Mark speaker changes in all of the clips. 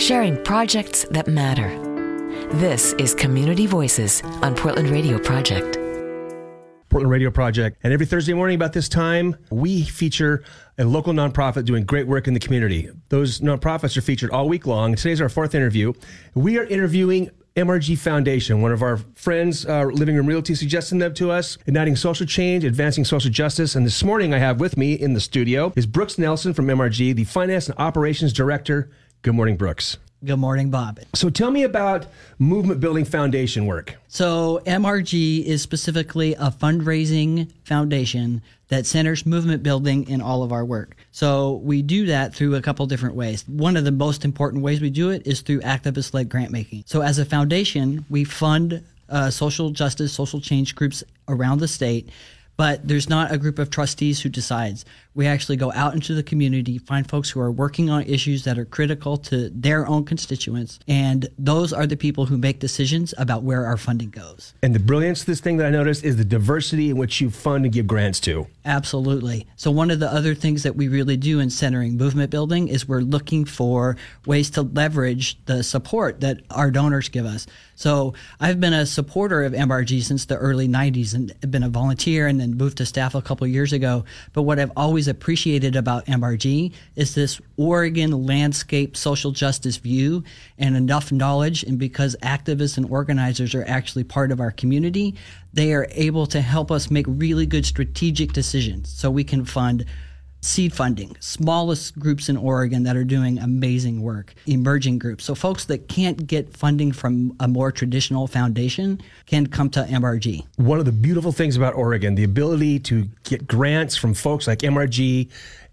Speaker 1: sharing projects that matter. This is Community Voices on Portland Radio Project.
Speaker 2: Portland Radio Project. And every Thursday morning about this time, we feature a local nonprofit doing great work in the community. Those nonprofits are featured all week long. Today's our fourth interview. We are interviewing MRG Foundation, one of our friends, uh, Living Room Realty, suggesting them to us, igniting social change, advancing social justice. And this morning, I have with me in the studio is Brooks Nelson from MRG, the Finance and Operations Director. Good morning, Brooks.
Speaker 3: Good morning, Bob.
Speaker 2: So tell me about movement building foundation work.
Speaker 3: So, MRG is specifically a fundraising foundation that centers movement building in all of our work. So, we do that through a couple different ways. One of the most important ways we do it is through activist led grant making. So, as a foundation, we fund uh, social justice, social change groups around the state but there's not a group of trustees who decides. We actually go out into the community, find folks who are working on issues that are critical to their own constituents, and those are the people who make decisions about where our funding goes.
Speaker 2: And the brilliance of this thing that I noticed is the diversity in which you fund and give grants to.
Speaker 3: Absolutely. So, one of the other things that we really do in centering movement building is we're looking for ways to leverage the support that our donors give us. So, I've been a supporter of MRG since the early 90s and been a volunteer and then moved to staff a couple years ago. But what I've always appreciated about MRG is this Oregon landscape social justice view and enough knowledge. And because activists and organizers are actually part of our community, they are able to help us make really good strategic decisions so we can fund seed funding, smallest groups in Oregon that are doing amazing work, emerging groups. So folks that can't get funding from a more traditional foundation can come to MRG.
Speaker 2: One of the beautiful things about Oregon, the ability to get grants from folks like MRG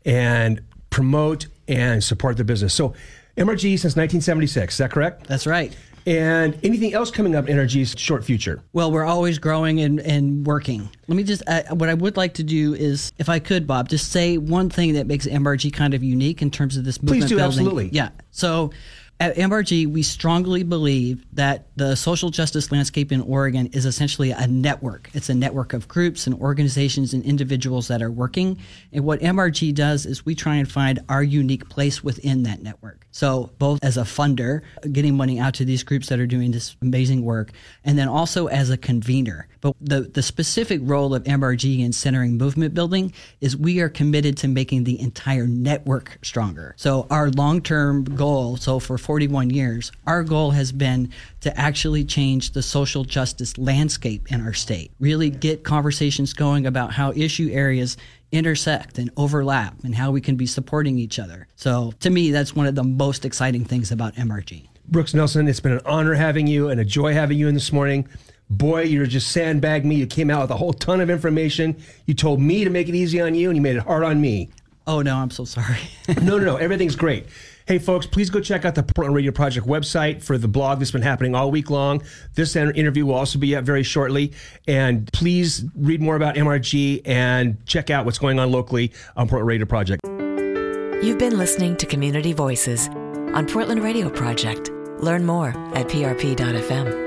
Speaker 2: and promote and support their business. So MRG since 1976, is that correct?
Speaker 3: That's right.
Speaker 2: And anything else coming up in MRG's short future?
Speaker 3: Well, we're always growing and, and working. Let me just, uh, what I would like to do is, if I could, Bob, just say one thing that makes MRG kind of unique in terms of this movement
Speaker 2: Please do,
Speaker 3: building.
Speaker 2: absolutely.
Speaker 3: Yeah. So at MRG, we strongly believe that the social justice landscape in Oregon is essentially a network. It's a network of groups and organizations and individuals that are working. And what MRG does is we try and find our unique place within that network. So, both as a funder, getting money out to these groups that are doing this amazing work, and then also as a convener. But the, the specific role of MRG in centering movement building is we are committed to making the entire network stronger. So, our long term goal, so for 41 years, our goal has been to actually change the social justice landscape in our state. Really get conversations going about how issue areas intersect and overlap and how we can be supporting each other. So, to me, that's one of the most exciting things about MRG.
Speaker 2: Brooks Nelson, it's been an honor having you and a joy having you in this morning. Boy, you're just sandbagged me. You came out with a whole ton of information. You told me to make it easy on you, and you made it hard on me.
Speaker 3: Oh, no, I'm so sorry.
Speaker 2: no, no, no. Everything's great. Hey, folks, please go check out the Portland Radio Project website for the blog that's been happening all week long. This interview will also be up very shortly. And please read more about MRG and check out what's going on locally on Portland Radio Project.
Speaker 1: You've been listening to Community Voices on Portland Radio Project. Learn more at prp.fm.